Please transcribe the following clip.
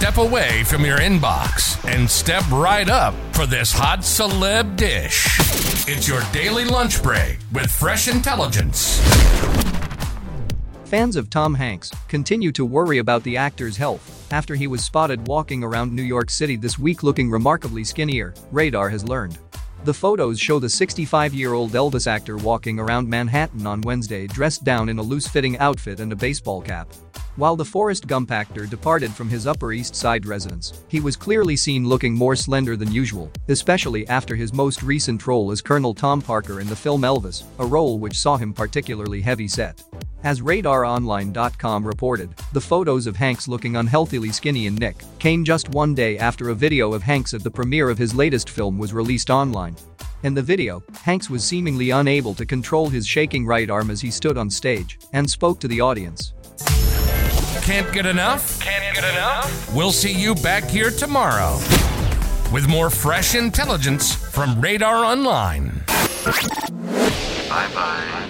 Step away from your inbox and step right up for this hot celeb dish. It's your daily lunch break with fresh intelligence. Fans of Tom Hanks continue to worry about the actor's health after he was spotted walking around New York City this week looking remarkably skinnier, Radar has learned. The photos show the 65 year old Elvis actor walking around Manhattan on Wednesday dressed down in a loose fitting outfit and a baseball cap. While the Forrest Gump actor departed from his Upper East Side residence, he was clearly seen looking more slender than usual, especially after his most recent role as Colonel Tom Parker in the film Elvis, a role which saw him particularly heavy set. As RadarOnline.com reported, the photos of Hanks looking unhealthily skinny in Nick came just one day after a video of Hanks at the premiere of his latest film was released online. In the video, Hanks was seemingly unable to control his shaking right arm as he stood on stage and spoke to the audience. Can't get enough? Can't get enough? We'll see you back here tomorrow with more fresh intelligence from Radar Online. Bye bye.